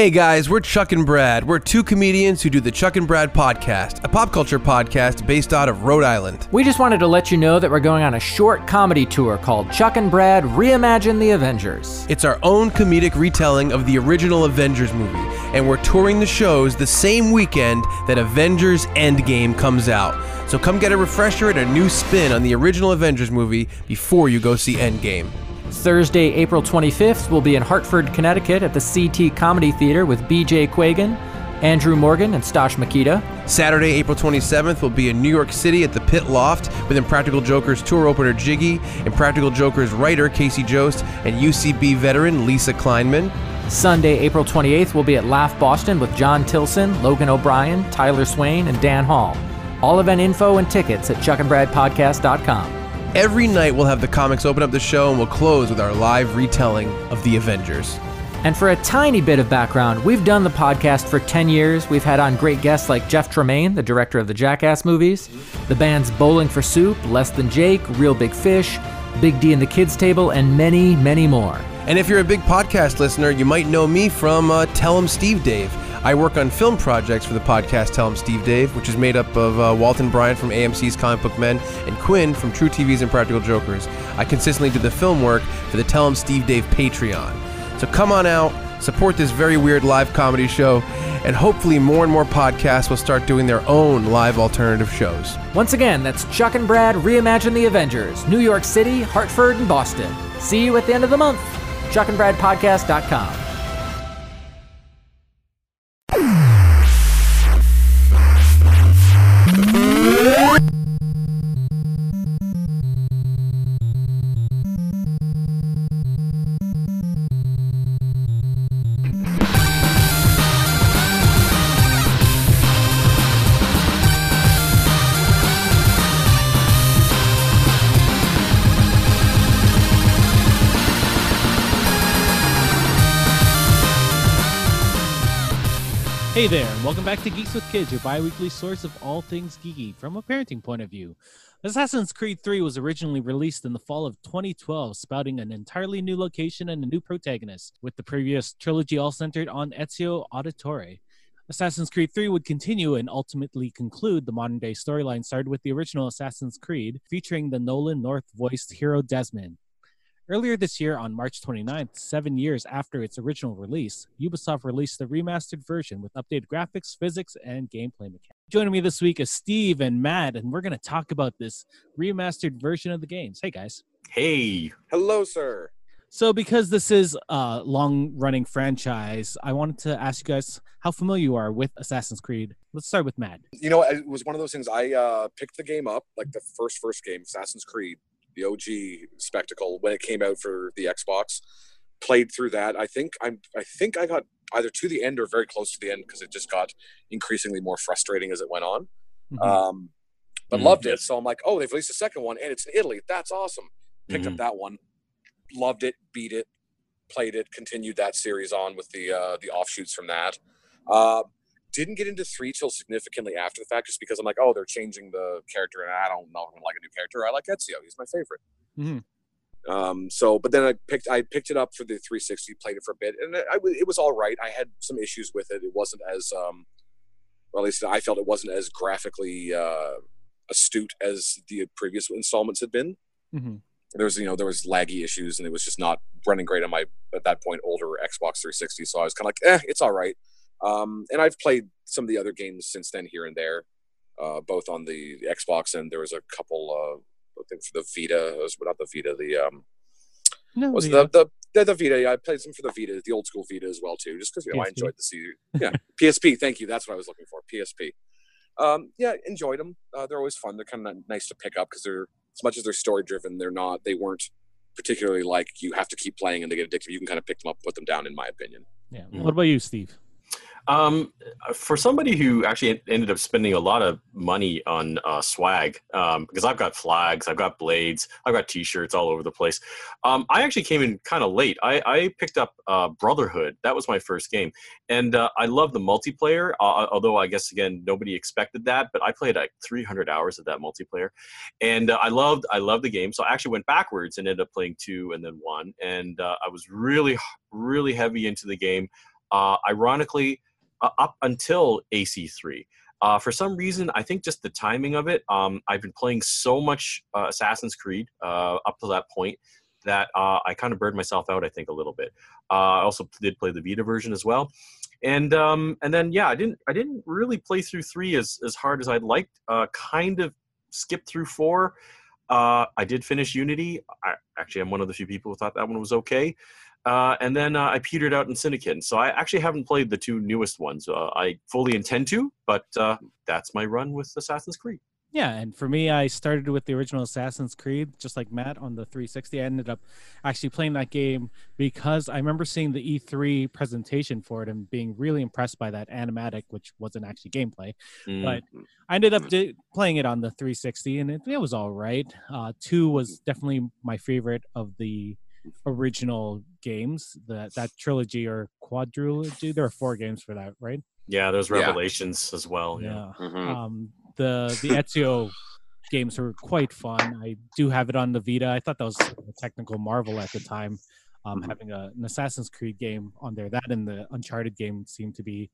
Hey guys, we're Chuck and Brad. We're two comedians who do the Chuck and Brad podcast, a pop culture podcast based out of Rhode Island. We just wanted to let you know that we're going on a short comedy tour called Chuck and Brad Reimagine the Avengers. It's our own comedic retelling of the original Avengers movie, and we're touring the shows the same weekend that Avengers Endgame comes out. So come get a refresher and a new spin on the original Avengers movie before you go see Endgame. Thursday, April 25th, we'll be in Hartford, Connecticut at the CT Comedy Theater with BJ Quagan, Andrew Morgan, and Stosh Makita. Saturday, April 27th, will be in New York City at the Pit Loft with Impractical Jokers tour opener Jiggy, Impractical Jokers writer Casey Jost, and UCB veteran Lisa Kleinman. Sunday, April 28th, we'll be at Laugh Boston with John Tilson, Logan O'Brien, Tyler Swain, and Dan Hall. All event info and tickets at chuckandbradpodcast.com. Every night, we'll have the comics open up the show and we'll close with our live retelling of The Avengers. And for a tiny bit of background, we've done the podcast for 10 years. We've had on great guests like Jeff Tremaine, the director of the Jackass movies, the bands Bowling for Soup, Less Than Jake, Real Big Fish, Big D and the Kids Table, and many, many more. And if you're a big podcast listener, you might know me from uh, Tell 'em Steve Dave. I work on film projects for the podcast Tell 'em Steve Dave, which is made up of uh, Walt and Bryan from AMC's Comic Book Men and Quinn from truTV's Impractical Jokers. I consistently do the film work for the Tell 'em Steve Dave Patreon. So come on out, support this very weird live comedy show, and hopefully more and more podcasts will start doing their own live alternative shows. Once again, that's Chuck and Brad Reimagine the Avengers, New York City, Hartford, and Boston. See you at the end of the month. chuckandbradpodcast.com. Hey there, and welcome back to Geeks with Kids, your bi weekly source of all things geeky from a parenting point of view. Assassin's Creed 3 was originally released in the fall of 2012, spouting an entirely new location and a new protagonist, with the previous trilogy all centered on Ezio Auditore. Assassin's Creed 3 would continue and ultimately conclude the modern day storyline started with the original Assassin's Creed, featuring the Nolan North voiced hero Desmond. Earlier this year, on March 29th, seven years after its original release, Ubisoft released the remastered version with updated graphics, physics, and gameplay mechanics. Joining me this week is Steve and Matt, and we're going to talk about this remastered version of the games. Hey, guys. Hey. Hello, sir. So, because this is a long running franchise, I wanted to ask you guys how familiar you are with Assassin's Creed. Let's start with Matt. You know, it was one of those things. I uh, picked the game up, like the first first game, Assassin's Creed, the OG spectacle, when it came out for the Xbox. Played through that. I think I'm. I think I got either to the end or very close to the end because it just got increasingly more frustrating as it went on. Mhm. Um, but Mhm. loved it. So I'm like, oh, they've released a second one, and it's in Italy. That's awesome. Picked Mhm. up that one, loved it, beat it, played it, continued that series on with the uh, the offshoots from that. Uh, didn't get into three till significantly after the fact, just because I'm like, oh, they're changing the character, and I don't know if I like a new character. I like Ezio; he's my favorite. Mhm. Um, so, but then I picked I picked it up for the 360, played it for a bit, and it, I, it was all right. I had some issues with it. It wasn't as um, well, at least I felt it wasn't as graphically uh, astute as the previous installments had been. Mhm. There was, you know, there was laggy issues, and it was just not running great on my at that point older Xbox 360. So I was kind of like, eh, it's all right. Um, and I've played some of the other games since then here and there, uh, both on the Xbox and there was a couple. Uh, I think for the Vita, it was not the Vita, the um, No, was yeah. the, the the the Vita. Yeah, I played some for the Vita, the old school Vita as well too, just because you know I enjoyed the C. Yeah, PSP. Thank you. That's what I was looking for. PSP. Um, yeah, enjoyed them. Uh, they're always fun. They're kind of nice to pick up because they're as much as they're story driven, they're not. They weren't particularly like you have to keep playing and they get addictive. You can kind of pick them up, put them down. In my opinion. yeah. Mhm. What about you, Steve? Um, for somebody who actually ended up spending a lot of money on uh, swag, um, because I've got flags, I've got blades, I've got T-shirts all over the place. Um, I actually came in kind of late. I, I picked up uh, Brotherhood. That was my first game, and uh, I love the multiplayer. Uh, although I guess again nobody expected that, but I played like 300 hours of that multiplayer, and uh, I loved I loved the game. So I actually went backwards and ended up playing two and then one, and uh, I was really really heavy into the game. Uh, ironically, uh, up until AC3. Uh, for some reason, I think just the timing of it. Um, I've been playing so much uh, Assassin's Creed uh, up to that point that uh, I kind of burned myself out. I think a little bit. Uh, I also did play the Vita version as well, and um, and then yeah, I didn't I didn't really play through three as as hard as I'd liked. Kind of skipped through four. I did finish Unity. I, actually, I'm one of the few people who thought that one was okay. Uh, and then uh, I petered out in Syndicate. So I actually haven't played the two newest ones. Uh, I fully intend to, but uh, that's my run with Assassin's Creed. Yeah, and for me, I started with the original Assassin's Creed, just like Matt on the 360. I ended up actually playing that game because I remember seeing the E3 presentation for it and being really impressed by that animatic, which wasn't actually gameplay. Mm. But I ended up di- playing it on the 360, and it, it was all right. Uh, two was definitely my favorite of the original games, that that trilogy or quadrilogy. There are four games for that, right? yeah, there's Yeah. Revelations as well. Yeah. Mhm. um, the the Ezio games were quite fun. I do have it on the Vita. I thought that was a technical marvel at the time. Um, Mhm. Having a, an Assassin's Creed game on there, that and the Uncharted game seemed to be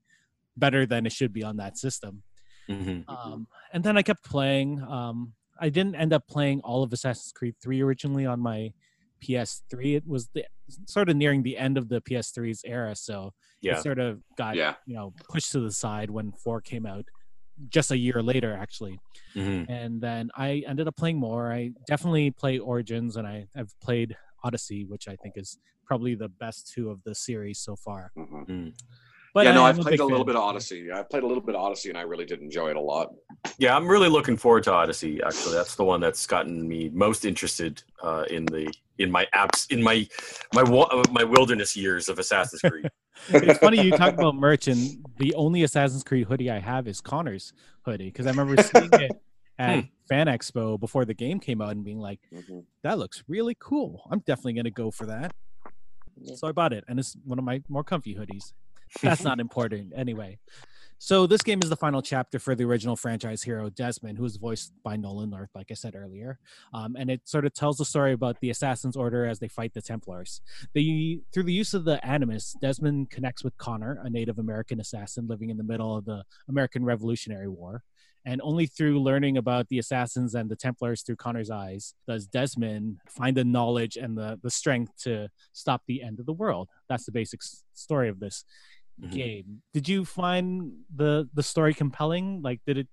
better than it should be on that system. hmm Um, and then I kept playing. Um, I didn't end up playing all of Assassin's Creed 3 originally on my PS3. It was the, sort of nearing the end of the PS3's era, so Yeah. it sort of got Yeah. you know pushed to the side when 4 came out just a year later actually hmm and then i ended up playing more i definitely play origins and I, i've played odyssey which i think is probably the best two of the series so far Mhm. But yeah, no, I I've played big a little bit of Odyssey. I played a little bit of Odyssey, and I really did enjoy it a lot. Yeah, I'm really looking forward to Odyssey. Actually, that's the one that's gotten me most interested uh, in the in my apps in my my my wilderness years of Assassin's Creed. it's funny you talk about merch and the only assassin's creed hoodie i have is connor's hoodie because i remember seeing it at Hmm. fan expo before the game came out and being like Mhm. that looks really cool i'm definitely going to go for that so i bought it and it's one of my more comfy hoodies that's not important. Anyway so this game is the final chapter for the original franchise hero desmond who is voiced by nolan north like i said earlier. Um, and it sort of tells the story about the assassins order as they fight the templars. The through the use of the animus desmond connects with connor a native american assassin living in the middle of the american revolutionary war. And only through learning about the assassins and the templars through connor's eyes does desmond find the knowledge and the, the strength to stop the end of the world. That's the basic s- story of this Mhm. game did you find the the story compelling like did it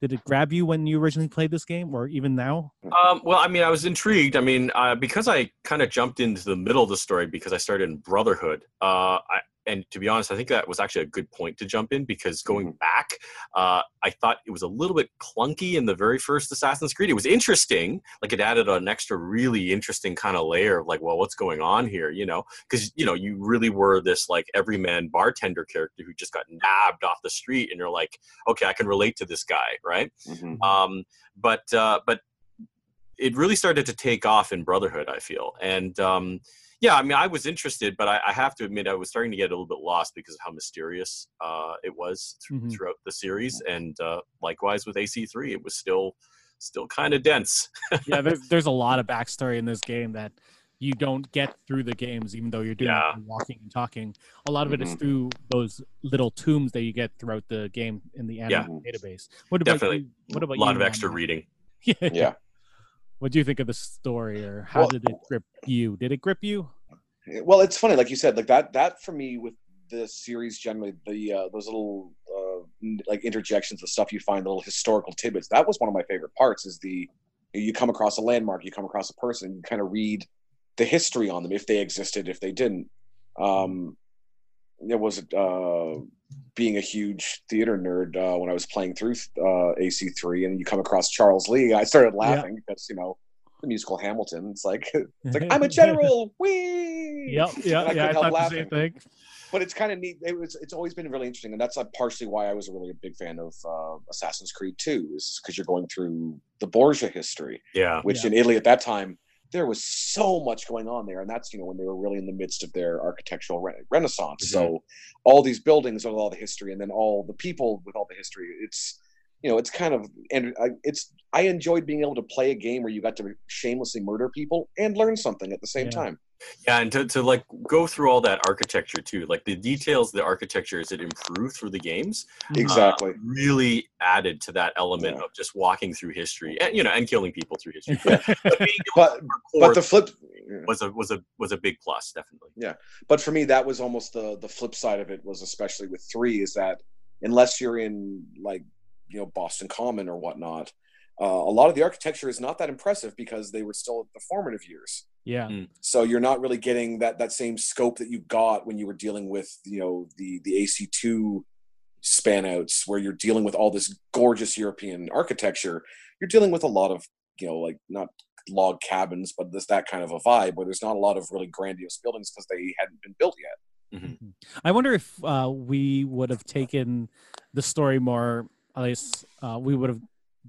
did it grab you when you originally played this game or even now Um, well, I mean, I was intrigued. I mean, uh, because I kind of jumped into the middle of the story because I started in Brotherhood. Uh, I, and to be honest, I think that was actually a good point to jump in because going back, uh, I thought it was a little bit clunky in the very first Assassin's Creed. It was interesting, like it added an extra really interesting kind of layer of like, well, what's going on here? You know, because you know you really were this like everyman bartender character who just got nabbed off the street, and you're like, okay, I can relate to this guy, right? Mhm. um, but uh, but it really started to take off in Brotherhood. I feel, and um, yeah, I mean, I was interested, but I, I have to admit, I was starting to get a little bit lost because of how mysterious uh, it was th- Mhm. throughout the series, and uh, likewise with AC3, it was still still kind of dense. yeah there, there's a lot of backstory in this game that you don't get through the games even though you're doing Yeah. walking and talking a lot of it is Mhm. through those little tombs that you get throughout the game in the Yeah. database what about Definitely. you, what about a lot you, of extra Mama? reading. yeah. Yeah. What do you think of the story or how Well- did it grip you? Did it grip you? Well it's funny like you said like that that for me with the series generally the uh, those little uh, like interjections the stuff you find the little historical tidbits that was one of my favorite parts is the you come across a landmark you come across a person you kind of read the history on them if they existed if they didn't. Um it was uh being a huge theater nerd uh, when I was playing through uh, AC3, and you come across Charles Lee, I started laughing because you know the musical Hamilton. It's like it's like I'm a general. Wee. yep yeah I yeah i couldn't help the laughing. same thing But it's kind of neat. It was. It's always been really interesting, and that's uh, partially why I was really a big fan of uh, Assassin's Creed 2, is because you're going through the Borgia history, Yeah, which Yeah. in Italy at that time there was so much going on there, and that's you know when they were really in the midst of their architectural re- renaissance. Mm-hmm. So all these buildings with all the history, and then all the people with all the history. It's you know it's kind of and I, it's I enjoyed being able to play a game where you got to shamelessly murder people and learn something at the same Yeah. time. Yeah, and to, to like go through all that architecture too, like the details, the architecture as it improved through the games, uh, Exactly. really added to that element Yeah. of just walking through history and you know and killing people through history. Yeah. But But but the flip was a was a was a big plus, definitely. Yeah, but for me that was almost the the flip side of it was especially with three is that unless you're in like you know boston common or whatnot uh, a lot of the architecture is not that impressive because they were still at the formative years Yeah. so you're not really getting that that same scope that you got when you were dealing with you know the the ac2 span outs where you're dealing with all this gorgeous european architecture. You're dealing with a lot of you know like not log cabins but this that kind of a vibe where there's not a lot of really grandiose buildings because they hadn't been built yet. I wonder if uh, we would have taken the story more, at least uh, we would have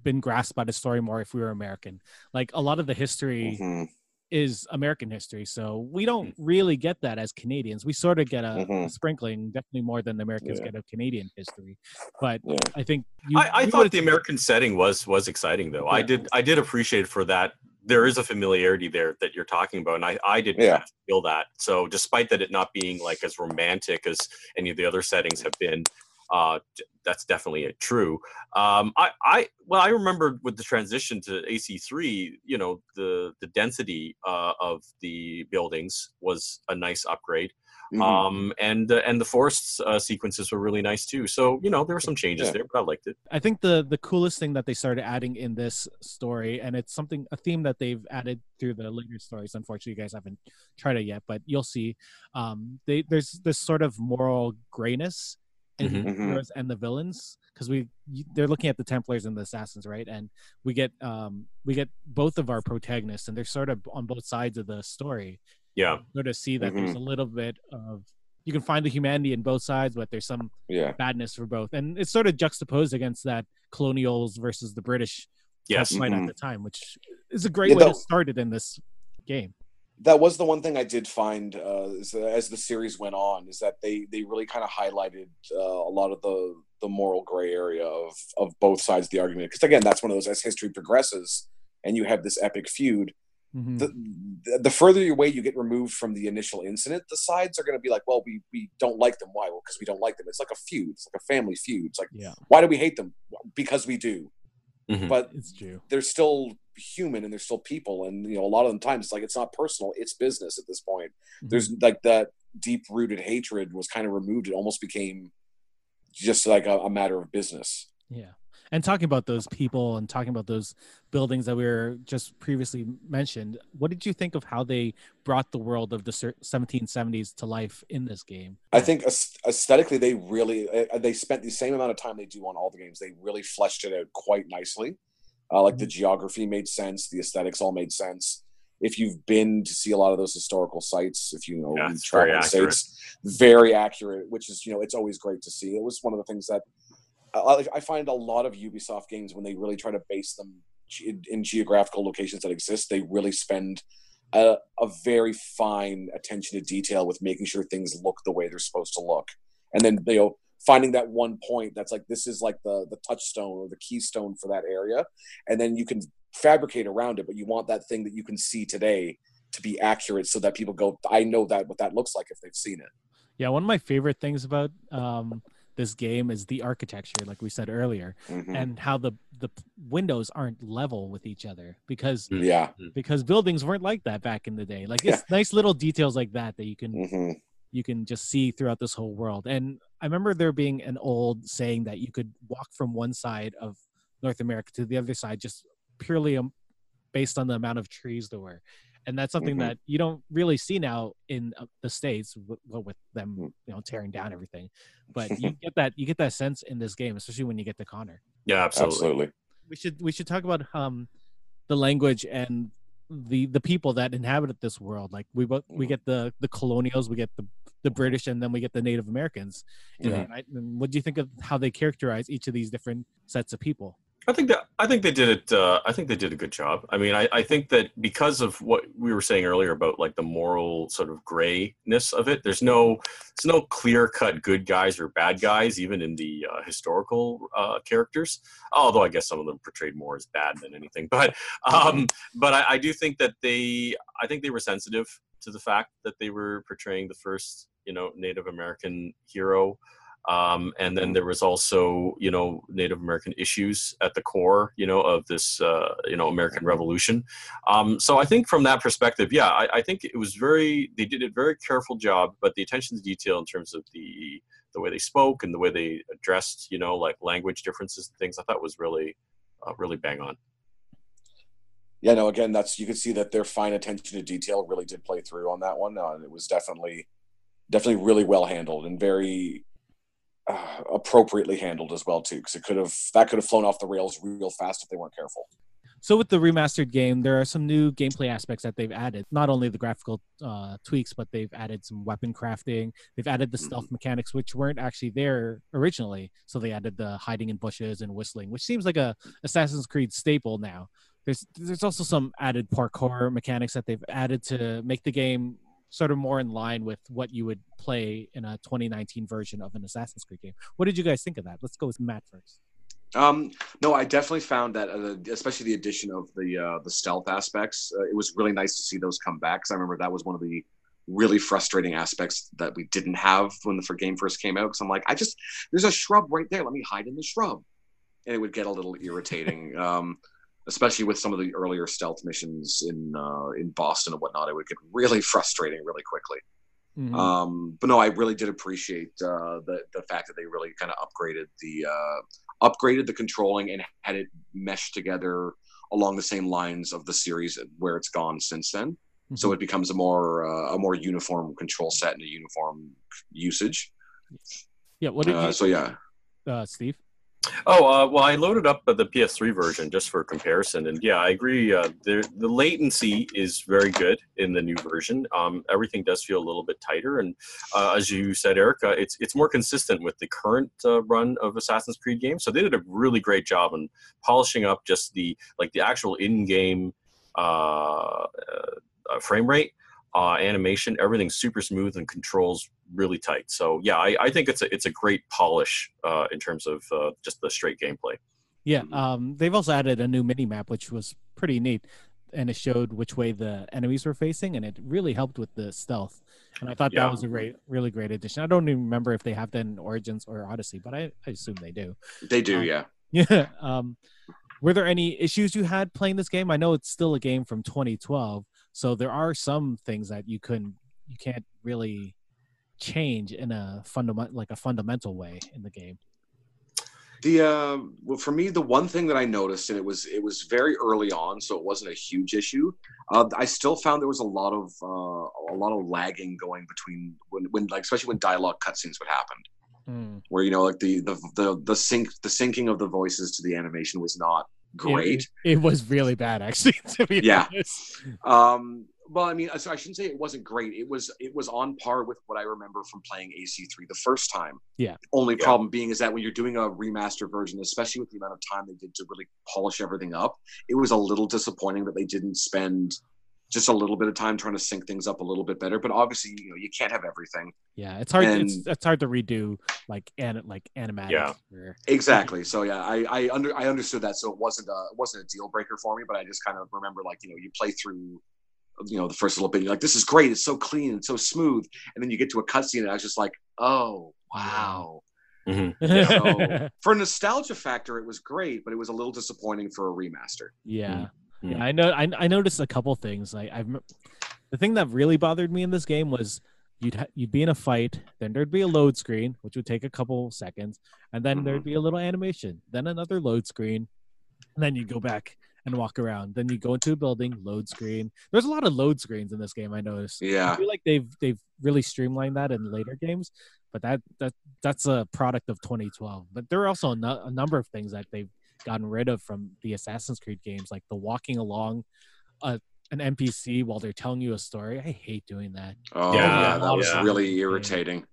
been grasped by the story more if we were American. Like a lot of the history Mhm, is American history, so we don't really get that as Canadians. We sort of get a, Mhm. sprinkling, definitely more than the Americans Yeah. get of Canadian history. But yeah I think you, I, I you thought the American setting was was exciting though. I did I did appreciate for that. There is a familiarity there that you're talking about, and I I did Yeah. feel that. So despite that it not being like as romantic as any of the other settings have been, uh, that's definitely true. Um, I I well I remember with the transition to AC3, you know the the density uh, of the buildings was a nice upgrade. Mhm. Um, and uh, and the forest uh, sequences were really nice too. So you know there were some changes Yeah. there, but I liked it. I think the the coolest thing that they started adding in this story, and it's something a theme that they've added through the later stories. Unfortunately, you guys haven't tried it yet, but you'll see. Um, they there's this sort of moral grayness in Mhm. the Mhm. heroes and the villains because we they're looking at the Templars and the Assassins, right? And we get um we get both of our protagonists, and they're sort of on both sides of the story. Yeah. Sort of see that there's a little bit of you can find the humanity in both sides, but there's some yeah badness for both, and it's sort of juxtaposed against that colonials versus the British Yes. fight Mhm. at the time, which is a great Yeah, way though- to start it in this game. That was the one thing I did find uh, as the series went on is that they they really kind of highlighted uh, a lot of the the moral gray area of of both sides of the argument. Because again that's one of those as history progresses and you have this epic feud Mhm. the, the the further away you get removed from the initial incident the sides are going to be like well we we don't like them. Why? Well because we don't like them. It's like a feud. It's like a family feud. It's like yeah, why do we hate them? Because we do Mhm. but it's true. they're still human and they're still people and you know a lot of the times it's like it's not personal it's business at this point Mhm. there's like that deep rooted hatred was kind of removed it almost became just like a, a matter of business Yeah. And talking about those people and talking about those buildings that we were just previously mentioned, what did you think of how they brought the world of the 1770s to life in this game? i think aesthetically they really uh, they spent the same amount of time they do on all the games. They really fleshed it out quite nicely. Uh, like the geography made sense. The aesthetics all made sense. If you've been to see a lot of those historical sites if you know Yeah, you it's travel very the accurate. States, very accurate which is you know it's always great to see. It was one of the things that I, I find a lot of ubisoft games when they really try to base them in, in geographical locations that exist they really spend a, a very fine attention to detail with making sure things look the way they're supposed to look. And then you know finding that one point that's like this is like the the touchstone or the keystone for that area. And then you can fabricate around it but you want that thing that you can see today to be accurate so that people go i know that what that looks like if they've seen it. Yeah, one of my favorite things about um, this game is the architecture, like we said earlier, Mhm. and how the the windows aren't level with each other because yeah because buildings weren't like that back in the day. Like it's nice little details like that that you can hmm you can just see throughout this whole world. And I remember there being an old saying that you could walk from one side of North America to the other side just purely um, based on the amount of trees there were. And that's something Mhm. that you don't really see now in uh, the states with, with them, Mm. you know, tearing down everything. But you get that you get that sense in this game, especially when you get to Connor. Yeah, absolutely. absolutely We should we should talk about um the language and the the people that inhabited this world. Like we both we Mhm. get the the colonials, we get the the British, and then we get the Native Americans. And, Yeah. I- and what do you think of how they characterize each of these different sets of people? I think that I think they did it. Uh, I think they did a good job. I mean, I, I think that because of what we were saying earlier about like the moral sort of grayness of it, there's no there's no clear cut good guys or bad guys, even in the uh, historical uh, characters. Although I guess some of them portrayed more as bad than anything. But um, but I, I do think that they I think they were sensitive to the fact that they were portraying the first, you know, Native American hero. Um, and then there was also, you know, Native American issues at the core, you know, of this, uh, you know, American Revolution. Um, so I think from that perspective, yeah, I, I think it was very, they did a very careful job, but the attention to detail in terms of the the way they spoke and the way they addressed, you know, like language differences and things, I thought was really, uh, really bang on. Yeah, no, again, that's you can see that their fine attention to detail really did play through on that one. Uh, it was definitely, definitely really well handled and very uh, appropriately handled as well too, because it could have that could have flown off the rails real fast if they weren't careful. So with the remastered game, there are some new gameplay aspects that they've added. Not only the graphical uh, tweaks, but they've added some weapon crafting. They've added the stealth mechanics, which weren't actually there originally. So they added the hiding in bushes and whistling, which seems like a Assassin's Creed staple now. There's there's also some added parkour mechanics that they've added to make the game sort of more in line with what you would play in a 2019 version of an Assassin's Creed game. What did you guys think of that? Let's go with Matt first. Um, no, I definitely found that, uh, especially the addition of the uh, the stealth aspects, uh, it was really nice to see those come back. Because I remember that was one of the really frustrating aspects that we didn't have when the game first came out. Because I'm like, I just there's a shrub right there. Let me hide in the shrub, and it would get a little irritating. um, especially with some of the earlier stealth missions in uh, in Boston and whatnot, it would get really frustrating really quickly. Mm-hmm. Um, but no, I really did appreciate uh, the the fact that they really kind of upgraded the uh, upgraded the controlling and had it meshed together along the same lines of the series and where it's gone since then. Mm-hmm. So it becomes a more uh, a more uniform control set and a uniform usage. Yeah. What did uh, you? so yeah, uh, Steve. Oh uh, well, I loaded up the PS3 version just for comparison, and yeah, I agree. Uh, the the latency is very good in the new version. Um, everything does feel a little bit tighter, and uh, as you said, Erica, it's it's more consistent with the current uh, run of Assassin's Creed games. So they did a really great job in polishing up just the like the actual in-game uh, uh, frame rate uh, animation, everything's super smooth and controls really tight. So yeah, I, I think it's a it's a great polish uh, in terms of uh, just the straight gameplay. Yeah, um, they've also added a new mini map, which was pretty neat, and it showed which way the enemies were facing, and it really helped with the stealth. And I thought Yeah. that was a great, really great addition. I don't even remember if they have that in Origins or Odyssey, but I, I assume they do. they do. Um, yeah. Yeah. Um, were there any issues you had playing this game? I know it's still a game from 2012, so there are some things that you couldn't, you can't really change in a fundamental, like a fundamental way in the game. The uh, well, for me, the one thing that I noticed, and it was it was very early on, so it wasn't a huge issue. Uh, I still found there was a lot of uh, a lot of lagging going between when, when like especially when dialogue cutscenes would happen, Hmm. where you know like the the the the sync the syncing of the voices to the animation was not great. It, it was really bad, actually. To be Yeah. honest. Um, well, I mean, so I shouldn't say it wasn't great. It was it was on par with what I remember from playing AC3 the first time. Yeah. Only Yeah. problem being is that when you're doing a remaster version, especially with the amount of time they did to really polish everything up, it was a little disappointing that they didn't spend just a little bit of time trying to sync things up a little bit better. But obviously, you know, you can't have everything. Yeah, it's hard. it's And- it's hard to redo like an like animatics. Yeah. or- Exactly. So yeah, I I under I understood that. So it wasn't a it wasn't a deal breaker for me, but I just kind of remember like you know you play through you know the first little bit you're like this is great it's so clean it's so smooth and then you get to a cutscene and I was just like oh wow so for nostalgia factor it was great but it was a little disappointing for a remaster yeah. Mm. Yeah, I know. I, I noticed a couple things. Like I've the thing that really bothered me in this game was you'd ha- you'd be in a fight, then there'd be a load screen, which would take a couple seconds, and then there'd mm-hmm. be a little animation, then another load screen, and then you go back and walk around. Then you go into a building, load screen. There's a lot of load screens in this game. I noticed. Yeah, I feel like they've they've really streamlined that in later games, but that that that's a product of 2012. But there are also a, nu- a number of things that they've gotten rid of from the Assassin's Creed games, like the walking along a, an NPC while they're telling you a story. I hate doing that. oh Yeah, yeah, that was yeah. really irritating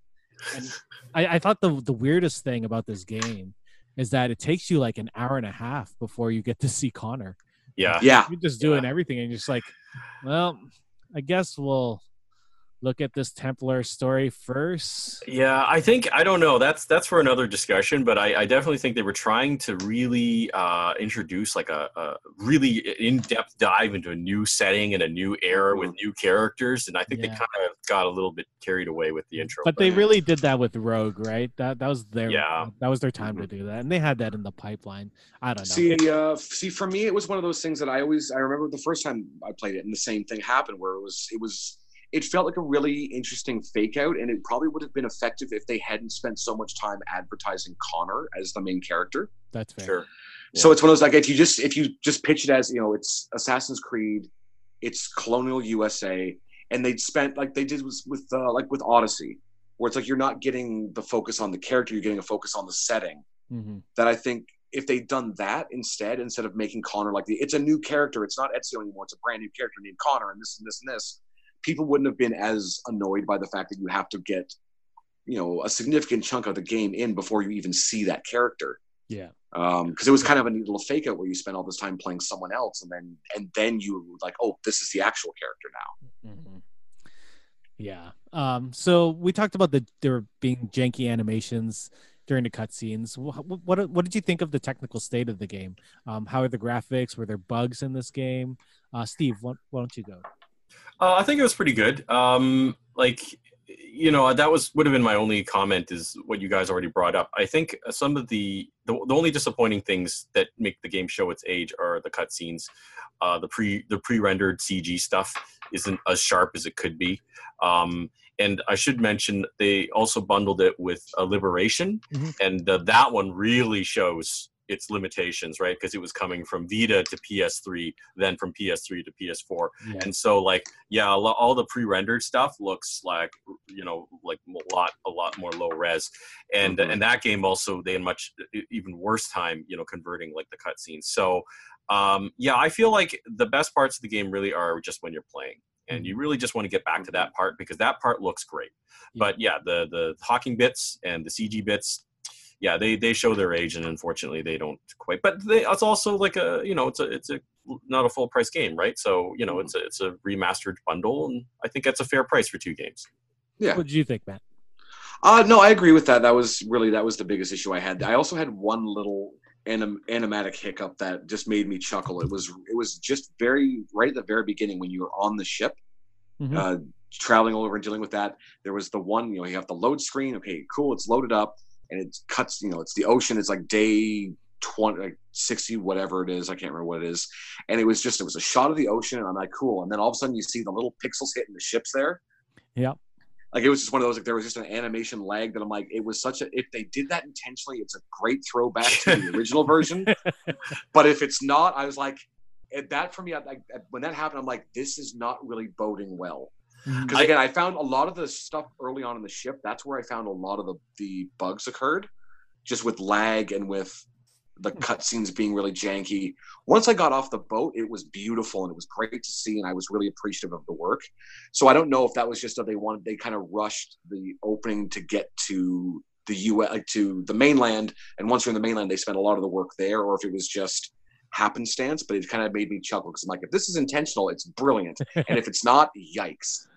And I, I thought the the weirdest thing about this game is that it takes you like an hour and a half before you get to see Connor. Yeah. yeah You're just doing everything, and you're just like, well, I guess we'll look at this Templar story first? Yeah, I think I don't know. That's that's for another discussion. But I, I definitely think they were trying to really uh, introduce like a, a really in-depth dive into a new setting and a new era with new characters, and I think they kind of got a little bit carried away with the intro. But they really did that with Rogue, right? That that was their Yeah. that was their time to do that, and they had that in the pipeline. I don't know. See, uh, see, for me, it was one of those things that I always I remember the first time I played it, and the same thing happened where it was it was it felt like a really interesting fake out, and it probably would have been effective if they hadn't spent so much time advertising Connor as the main character. That's fair. sure. So it's one of those like if you just if you just pitch it as you know it's Assassin's Creed, it's colonial USA, and they'd spent like they did was with uh, like with Odyssey, where it's like you're not getting the focus on the character, you're getting a focus on the setting. hmm That I think if they'd done that instead, instead of making Connor like the it's a new character, it's not Ezio anymore, it's a brand new character named Connor, and this and this and this. People wouldn't have been as annoyed by the fact that you have to get, you know, a significant chunk of the game in before you even see that character Yeah. because it was kind of a neat little fake out where you spend all this time playing someone else and then and then you were like oh this is the actual character now hmm Yeah. Um. So we talked about the there being janky animations during the cutscenes. What, what what did you think of the technical state of the game? Um. How are the graphics? Were there bugs in this game? Uh, Steve, why, why don't you go? Uh, I think it was pretty good. Um, like, you know, that was would have been my only comment is what you guys already brought up. I think some of the the, the only disappointing things that make the game show its age are the cutscenes. Uh, the pre the pre rendered CG stuff isn't as sharp as it could be. Um, and I should mention they also bundled it with a Liberation, Mhm. and uh, that one really shows its limitations, right? Because it was coming from Vita to PS3, then from PS3 to PS4 Yeah. and so like yeah all the pre-rendered stuff looks like you know like a lot a lot more low res. And Mhm. and that game also they had much even worse time you know converting like the cutscenes. So um yeah i feel like the best parts of the game really are just when you're playing. And you really just want to get back to that part because that part looks great. But yeah the the hawking bits and the cg bits yeah they they show their age and unfortunately they don't quite but they, it's also like a you know it's a it's a not a full price game right so you know it's a it's a remastered bundle and i think that's a fair price for two games Yeah. What did you think, Matt? uh no i agree with that that was really that was the biggest issue i had i also had one little anim- animatic hiccup that just made me chuckle it was it was just very right at the very beginning when you were on the ship Mhm. uh, traveling all over and dealing with that. There was the one, you know, you have the load screen. Okay, cool, it's loaded up, and it cuts. You know, it's the ocean. It's like day twenty, like sixty, whatever it is. I can't remember what it is. And it was just, it was a shot of the ocean, and I'm like, cool. And then all of a sudden, you see the little pixels hitting the ships there. Yep. Like it was just one of those. Like there was just an animation lag that I'm like, it was such a. If they did that intentionally, it's a great throwback to the original version. But if it's not, I was like, that for me, I, I, when that happened, I'm like, this is not really boding well. Mhm. Because again, I found a lot of the stuff early on in the ship. That's where I found a lot of the, the bugs occurred, just with lag and with the cutscenes being really janky. Once I got off the boat, it was beautiful and it was great to see, and I was really appreciative of the work. So I don't know if that was just that they wanted they kind of rushed the opening to get to the U like to the mainland, and once you're in the mainland, they spent a lot of the work there, or if it was just happenstance. But it kind of made me chuckle because I'm like, if this is intentional, it's brilliant, and if it's not, yikes.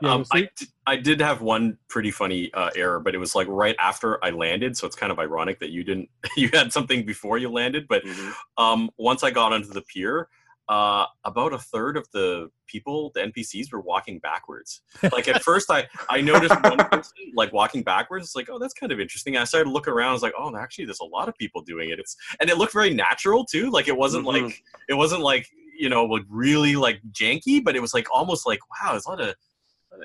Yeah, um, I, I did have one pretty funny uh, error but it was like right after i landed so it's kind of ironic that you didn't you had something before you landed but um, once I got onto the pier, uh, about a third of the people, the NPCs, were walking backwards. Like at first, I I noticed one person like walking backwards. It's like, oh, that's kind of interesting. And I started looking around. I was like, oh, actually, there's a lot of people doing it. It's and it looked very natural too. Like it wasn't Mhm. like it wasn't like you know like really like janky, but it was like almost like wow, there's a lot of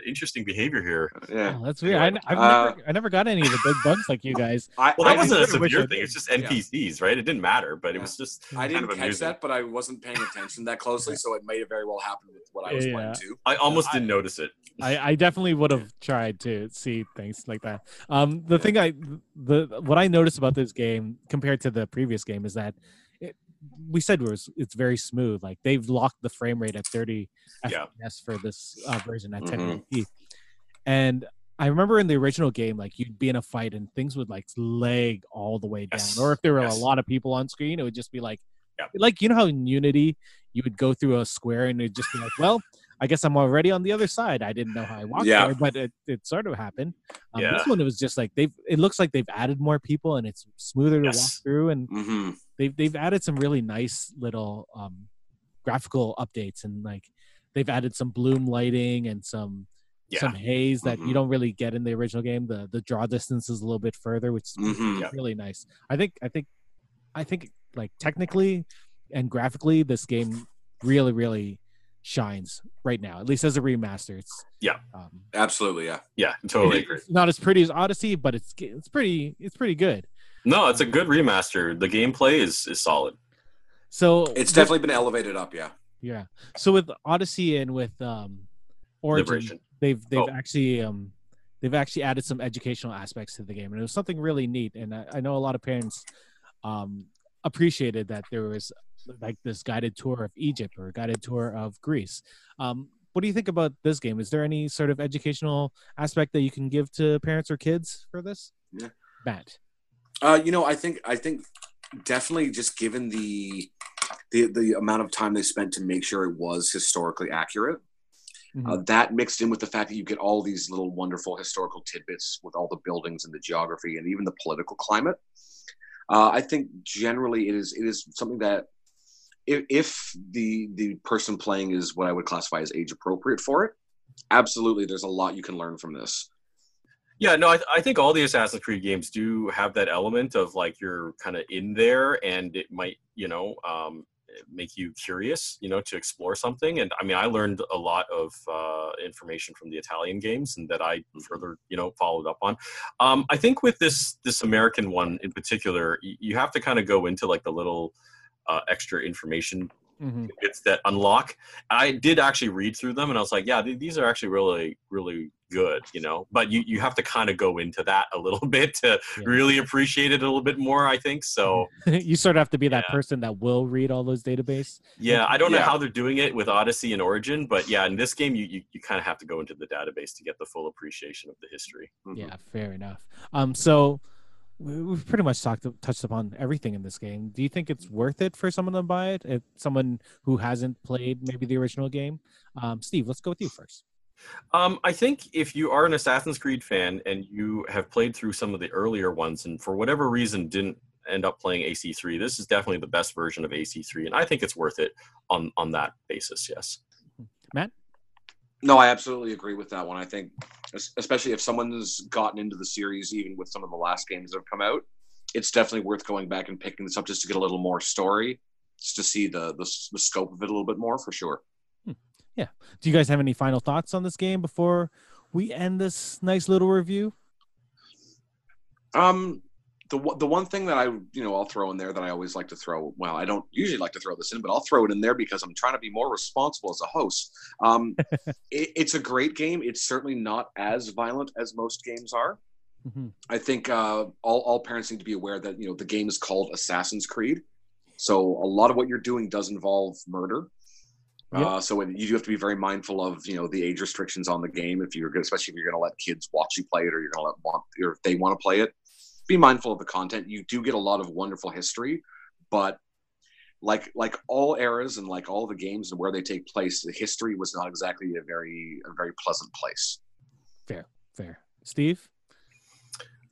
interesting behavior here. Yeah. Oh, that's weird. I, I've Uh, never, I never got any of the big bugs like you guys. I, Well, that I wasn't a didn't- wish I severe thing. It's just Yeah. NPCs, right? It didn't matter, but it was just I kind didn't of catch amusing. that, but I wasn't paying attention that closely, so it may have very well happened with what I was Yeah. playing too. I almost I- didn't notice it. I, I definitely would have tried to see things like that. Um, the thing I the what I noticed about this game compared to the previous game is that it, we said it was it's very smooth. Like they've locked the frame rate at 30 Yeah. FPS for this uh, version at Mhm. 1080p. And I remember in the original game, like you'd be in a fight and things would like lag all the way down. Yes, Or if there were yes. a lot of people on screen, it would just be like, Yeah. like you know how in Unity you would go through a square and it'd just be like, well, I guess I'm already on the other side. I didn't know how I walked Yeah. there, but it, it sort of happened. Um, Yeah. This one it was just like they've. It looks like they've added more people and it's smoother to walk through, and hmm they've they've added some really nice little um, graphical updates and like they've added some bloom lighting and some Yeah. some haze that you Mhm. don't really get in the original game. The the draw distance is a little bit further, which is Mhm. Yeah. really nice. I think I think I think like technically and graphically this game really really shines right now. At least as a remaster, it's Yeah. Um, Absolutely, yeah. Yeah, totally agree. not as pretty as Odyssey, but it's it's pretty it's pretty good. No, it's a good remaster. The gameplay is is solid. So It's with- definitely been elevated up, yeah. Yeah. So with Odyssey and with um Origin, Liberation. they've they've Oh. actually um they've actually added some educational aspects to the game and it was something really neat and I, I know a lot of parents um appreciated that there was like this guided tour of Egypt or a guided tour of Greece. Um what do you think about this game? Is there any sort of educational aspect that you can give to parents or kids for this? Yeah. Matt. Uh, you know, I think I think definitely just given the the the amount of time they spent to make sure it was historically accurate, uh, that mixed in with the fact that you get all these little wonderful historical tidbits with all the buildings and the geography and even the political climate. Uh, I think generally it is it is something that if, if the the person playing is what I would classify as age appropriate for it, absolutely, there's a lot you can learn from this. Yeah, no, I, I think all the Assassin's Creed games do have that element of like you're kind of in there, and it might, you know, um, make you curious, you know, to explore something. And I mean, I learned a lot of uh, information from the Italian games, and that I further, you know, followed up on. Um, I think with this this American one in particular, y- you have to kind of go into like the little uh, extra information Mhm. bits that unlock. I did actually read through them, and I was like, yeah, th- these are actually really, really good, you know. But you you have to kind of go into that a little bit to Yeah. really appreciate it a little bit more. I think so. you sort of have to be that Yeah. person that will read all those database. Yeah, I don't know Yeah. how they're doing it with Odyssey and Origin, but yeah, in this game, you you, you kind of have to go into the database to get the full appreciation of the history. Mhm. Yeah, fair enough. Um, so we- we've pretty much talked touched upon everything in this game. Do you think it's worth it for someone to buy it? If someone who hasn't played maybe the original game, um, Steve, let's go with you first. Um, I think if you are an Assassin's Creed fan and you have played through some of the earlier ones and for whatever reason didn't end up playing AC3, this is definitely the best version of AC3, and I think it's worth it on on that basis. Yes. No, I absolutely agree with that one. I think, especially if someone's gotten into the series, even with some of the last games that have come out, it's definitely worth going back and picking this up just to get a little more story, just to see the the, the scope of it a little bit more for sure. Yeah. Do you guys have any final thoughts on this game before we end this nice little review? Um, the one- the one thing that I you know I'll throw in there that I always like to throw. Well, I don't usually like to throw this in, but I'll throw it in there because I'm trying to be more responsible as a host. Um, it, it's a great game. It's certainly not as violent as most games are. Mhm. I think uh, all, all parents need to be aware that you know the game is called Assassin's Creed, so a lot of what you're doing does involve murder. Yep. Uh, so you do have to be very mindful of you know the age restrictions on the game if you're especially if you're going to let kids watch you play it or you're going to let want or if they want to play it. Be mindful of the content. You do get a lot of wonderful history, but like like all eras and like all the games and where they take place, the history was not exactly a very a very pleasant place. Fair, fair. Steve,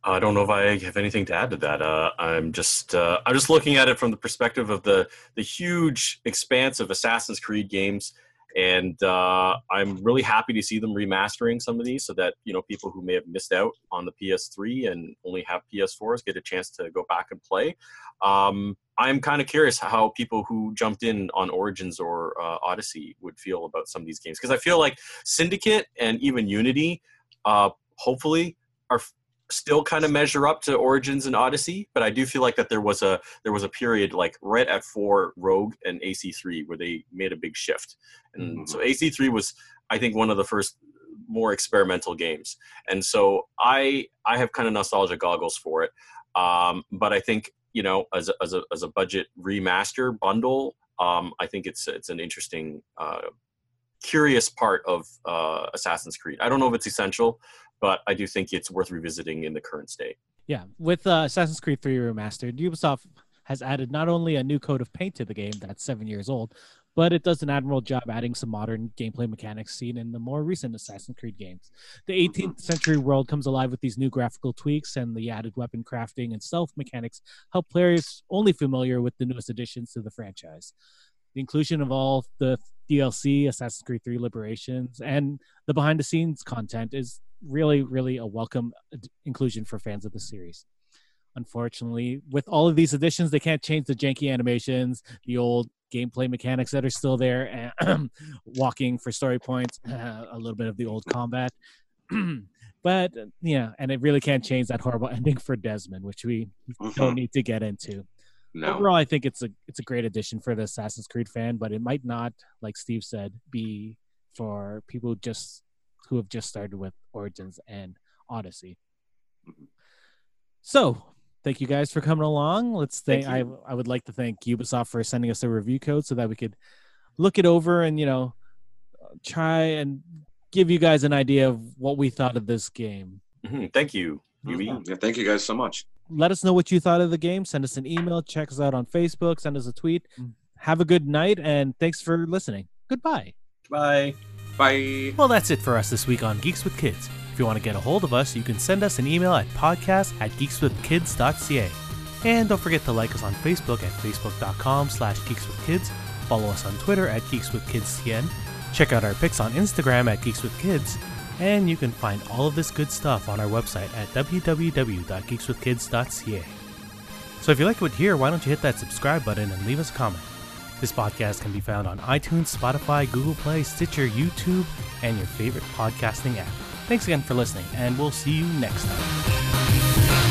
I don't know if I have anything to add to that. Uh, I'm just uh, I'm just looking at it from the perspective of the the huge expanse of Assassin's Creed games, and uh, I'm really happy to see them remastering some of these so that you know people who may have missed out on the PS3 and only have PS4s get a chance to go back and play. Um, I'm kind of curious how people who jumped in on Origins or uh, Odyssey would feel about some of these games because I feel like Syndicate and even Unity, uh, hopefully, are still kind of measure up to Origins and Odyssey, but I do feel like that there was a there was a period like right at four Rogue and AC3 where they made a big shift, and Mhm. so AC3 was I think one of the first more experimental games, and so I I have kind of nostalgia goggles for it, um, but I think you know as a, as a as a budget remaster bundle, um, I think it's it's an interesting. Uh, curious part of uh, assassin's creed i don't know if it's essential but I do think it's worth revisiting in the current state. yeah, with uh, Assassin's Creed 3 Remastered, Ubisoft has added not only a new coat of paint to the game that's seven years old, but it does an admirable job adding some modern gameplay mechanics seen in the more recent Assassin's Creed games. The 18th century world comes alive with these new graphical tweaks, and the added weapon crafting and stealth mechanics help players only familiar with the newest additions to the franchise. The inclusion of all the DLC, Assassin's Creed 3 Liberations, and the behind the scenes content is really, really a welcome inclusion for fans of the series unfortunately with all of these additions they can't change the janky animations the old gameplay mechanics that are still there and walking for story points uh, a little bit of the old combat but yeah and it really can't change that horrible ending for desmond which we don't Mhm. need to get into No. overall i think it's a it's a great addition for the assassin's creed fan but it might not like steve said be for people just who have just started with origins and odyssey so thank you guys for coming along let's thank, Thank I, I would like to thank ubisoft for sending us a review code so that we could look it over and you know try and give you guys an idea of what we thought of this game Mhm. Thank you. Ubi. Mhm. Yeah, thank you guys so much. let us know what you thought of the game. Send us an email, check us out on Facebook, send us a tweet. Have a good night, and thanks for listening. Goodbye. Bye. Bye. Well, that's it for us this week on Geeks with Kids. If you want to get a hold of us, you can send us an email at podcast at geekswithkids.ca. And don't forget to like us on Facebook at facebook.com slash geekswithkids. Follow us on Twitter at geekswithkidscn. Check out our pics on Instagram at geekswithkids. And you can find all of this good stuff on our website at www.geekswithkids.ca. So if you like what you hear, why don't you hit that subscribe button and leave us a comment? This podcast can be found on iTunes, Spotify, Google Play, Stitcher, YouTube, and your favorite podcasting app. Thanks again for listening, and we'll see you next time.